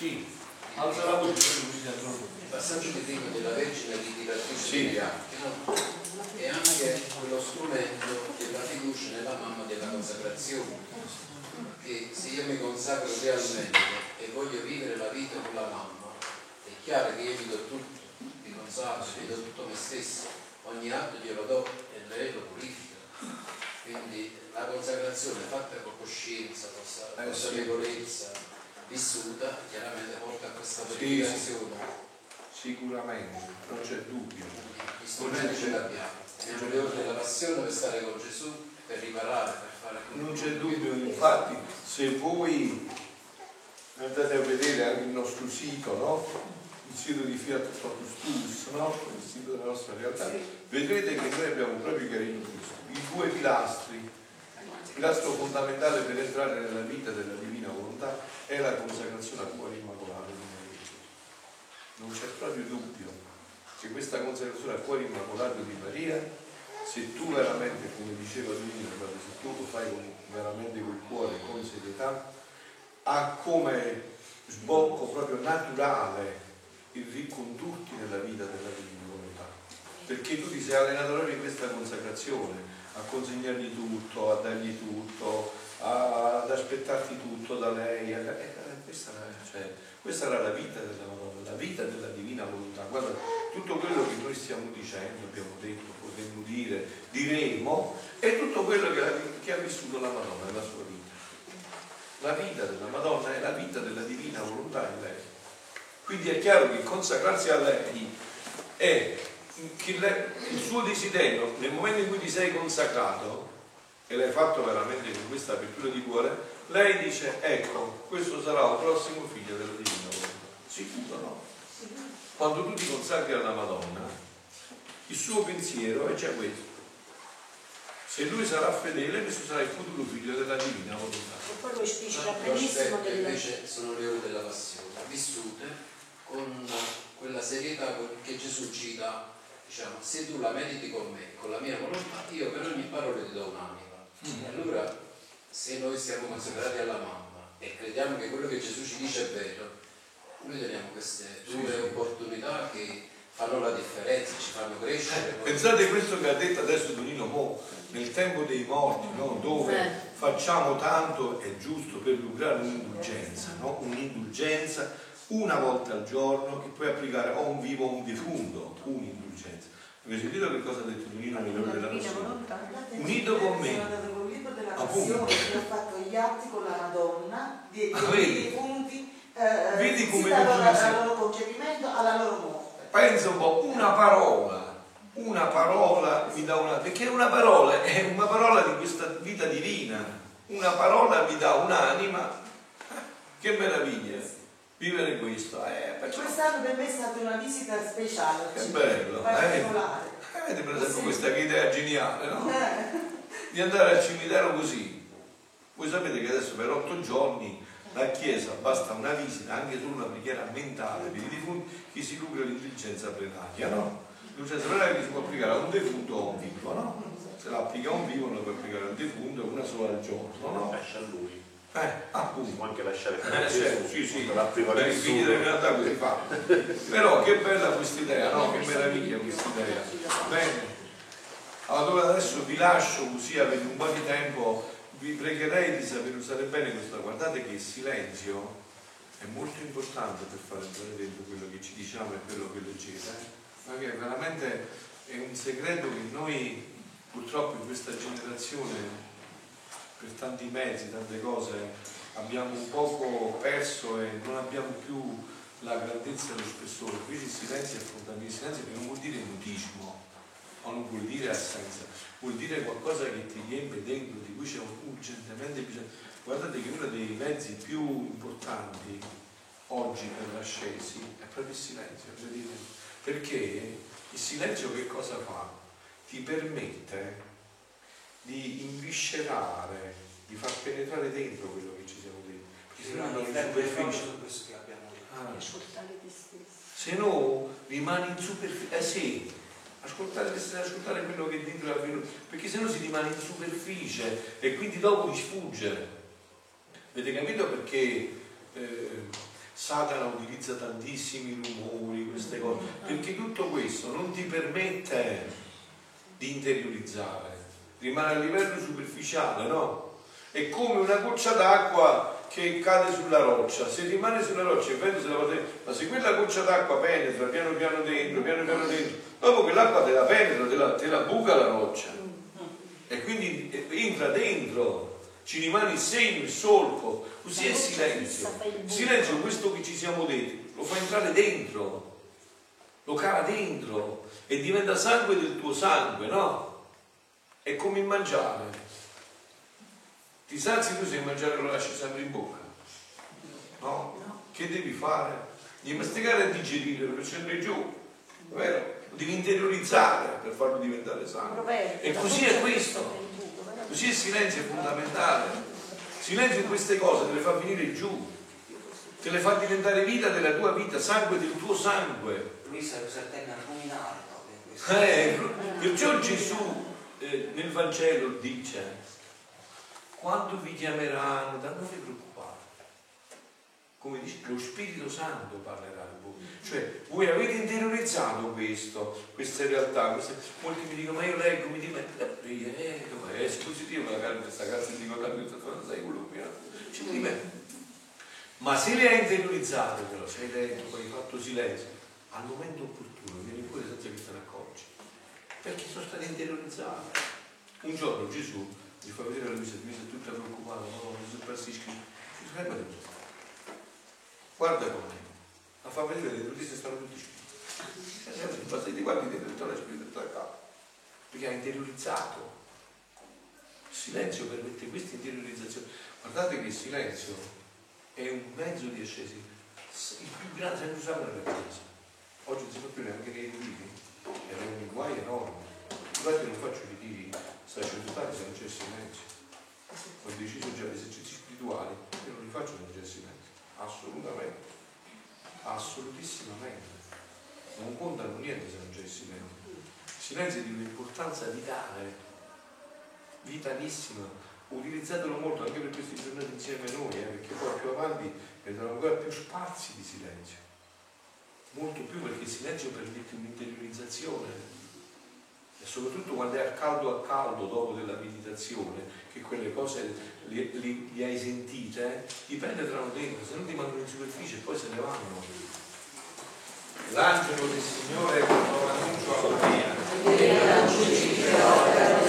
Sì, alza la voce Il passaggio di prima della Vergine sì. degli atti, no? È anche quello strumento della fiducia nella mamma della consacrazione. Che se io mi consacro realmente e voglio vivere la vita con la mamma, è chiaro che io vi do tutto, vi consacro, vi do tutto me stesso, ogni atto glielo do e lei lo purifica. Quindi la consacrazione fatta con coscienza, con consapevolezza, vissuta, chiaramente porta a questa purificazione. Sì, sicuramente, non c'è dubbio. Gli strumenti ce l'abbiamo. Nel periodo della passione per stare con Gesù, per riparare, per fare... Non c'è dubbio, infatti, se voi andate a vedere anche il nostro sito, no? il sito di Fiat Plus, no? il sito della nostra realtà, vedrete che noi abbiamo proprio chiarito questo, i due pilastri, il pilastro fondamentale per entrare nella vita della divina volontà è la consacrazione al cuore immacolato di Maria. Non c'è proprio dubbio che questa consacrazione al cuore immacolato di Maria, se tu veramente, come diceva Luino, se tu lo fai con, veramente col cuore, con serietà, ha come sbocco proprio naturale il ricondurti nella vita della divina volontà. Perché tu ti sei allenato proprio in questa consacrazione, a consegnargli tutto, a dargli tutto, a, ad aspettarti tutto da lei. A, eh, questa, cioè, questa, era la vita della Madonna, la vita della divina volontà. Guarda, tutto quello che noi stiamo dicendo, abbiamo detto, potremmo dire, diremo, è tutto quello che, che ha vissuto la Madonna nella sua vita. La vita della Madonna è la vita della divina volontà in lei. Quindi è chiaro che consacrarsi a lei è il suo desiderio, nel momento in cui ti sei consacrato, e l'hai fatto veramente con questa apertura di cuore, lei dice, ecco, questo sarà il prossimo figlio della divina volontà. Sicuro no? Quando tu ti consacri alla Madonna, il suo pensiero è già questo. Se lui sarà fedele, questo sarà il futuro figlio della divina volontà. E poi lo specifica benissimo della... invece sono le ore della passione, vissute con quella serietà che Gesù ci dà, diciamo, se tu la mediti con me, con la mia volontà, io per ogni parola ti do un'anima. Mm. E allora, se noi siamo consacrati alla mamma e crediamo che quello che Gesù ci dice è vero, noi teniamo queste due sì, sì. opportunità che fanno la differenza, ci fanno crescere. Eh, pensate questo che ha detto adesso Donino Mo, nel tempo dei morti, no? dove eh. facciamo tanto è giusto per lucrare un'indulgenza, no? un'indulgenza una volta al giorno che puoi applicare o un vivo o un defunto, un'indulgenza. Avete sentito che cosa ha detto Tonino nell'ora della passione? Unito con me. Con il libro della passione che ho fatto gli atti con la Madonna, di, ah, di defunti, eh, vedi come dal loro concepimento alla loro morte. Pensa un po', una parola, una parola mi dà una, perché una parola è una parola di questa vita divina, una parola mi dà un'anima, che meraviglia! Vivere questo. Eh, perciò... Quest'anno per me è stata una visita speciale. Che bello, particolare. Eh, vedi per esempio sì. questa idea geniale, no? Eh. Di andare al cimitero così. Voi sapete che adesso per otto giorni la Chiesa basta una visita, anche solo una preghiera mentale per i defunti, che si lucra l'intelligenza plenaria, no? L'intelligenza plenaria si può applicare a un defunto o a un vivo, no? Se la applica a un vivo non la può applicare al defunto una sola al giorno, no? Lascia a lui. Eh, appunto. Si può anche lasciare fare eh, certo, sì, sì, la prima per i figli della realtà così fa. Però che bella questa idea, no? Che meraviglia questa idea. Bene. Allora adesso vi lascio così avete un po' di tempo, vi pregherei di saper usare bene questo. Guardate che il silenzio è molto importante per fare dentro quello che ci diciamo e quello che leggete. Perché veramente è un segreto che noi purtroppo in questa generazione per tanti mezzi, tante cose, abbiamo un poco perso e non abbiamo più la grandezza e lo spessore. Quindi il silenzio è fondamentale. Il silenzio che non vuol dire mutismo, o non vuol dire assenza, vuol dire qualcosa che ti riempie dentro, di cui c'è urgentemente bisogno. Guardate che uno dei mezzi più importanti oggi per l'ascesi è proprio il silenzio, perché il silenzio che cosa fa? Ti permette di inviscerare, di far penetrare dentro quello che ci siamo dentro. Perché se no rimani in superficie. Ah. Ascoltare te stesso. Se no rimani in superficie. Eh sì, ascoltare te stesso, ascoltare quello che dentro è avvenuto. Perché se no si rimane in superficie e quindi dopo ti sfugge. Avete capito perché eh, Satana utilizza tantissimi rumori, queste cose, perché tutto questo non ti permette di interiorizzare, rimane a livello superficiale, no? È come una goccia d'acqua che cade sulla roccia, se rimane sulla roccia il vento se la va ma se quella goccia d'acqua penetra piano piano dentro, piano piano dentro, dopo quell'acqua te la penetra, te la, te la buca la roccia e quindi entra dentro, ci rimane il segno, il solco, così è il silenzio. Il silenzio è questo che ci siamo detti, lo fa entrare dentro, lo cava dentro e diventa sangue del tuo sangue, no? È come il mangiare ti sazi tu se mangiare lo lasci sempre in bocca? No? no. Che devi fare? Devi masticare e digerire per scendere giù, vero? Lo devi interiorizzare per farlo diventare sano. E così è questo. Così il silenzio è fondamentale. Il silenzio in queste cose te le fa venire giù, te le fa diventare vita della tua vita, sangue del tuo sangue. Luisa usa il termine ruminare Eh, perciò Gesù eh, nel Vangelo dice quando vi chiameranno, da non vi preoccupate. Come dice, lo Spirito Santo parlerà a voi. Cioè, voi avete interiorizzato questo, queste realtà. Queste, molti mi dicono, ma io leggo, mi dico, eh, eh, è espositivo la carta, questa casa di quella che sta sei quello qui. Ci di me. Ma se le hai interiorizzate però, se hai letto, hai fatto silenzio, al momento opportuno vieni fuori senza che te ne accorgi. Perché sono state interiorizzate. Un giorno Gesù gli fa vedere la Luisa, Luisa è tutta preoccupata, no, non si impazzisce. Guarda come, la fa vedere le notizie stanno tutti scritti. Basta ti guardi dentro la spiritualità capo, perché ha interiorizzato. Il silenzio permette questa interiorizzazione. Guardate che il silenzio è un mezzo di ascesi, il più grande sempre usato nella Chiesa. Oggi non si fa più neanche nei era un guai enorme. Guardate, non faccio i ritiri sacerdotali se non c'è silenzio. Ho deciso già gli esercizi spirituali, io non li faccio se non c'è silenzio. Assolutamente. Assolutissimamente. Non contano niente se non c'è silenzio. Il silenzio è di un'importanza vitale, vitalissima. Utilizzatelo molto anche per questi giornate insieme a noi, eh, perché poi più avanti vedremo ancora più spazi di silenzio molto più perché il silenzio permette un'interiorizzazione e soprattutto quando è a caldo a caldo dopo della meditazione che quelle cose li, le, le hai sentite eh, ti penetrano dentro se non ti mandano in superficie poi se ne vanno l'angelo del Signore lo annuncio alla mia e l'angelo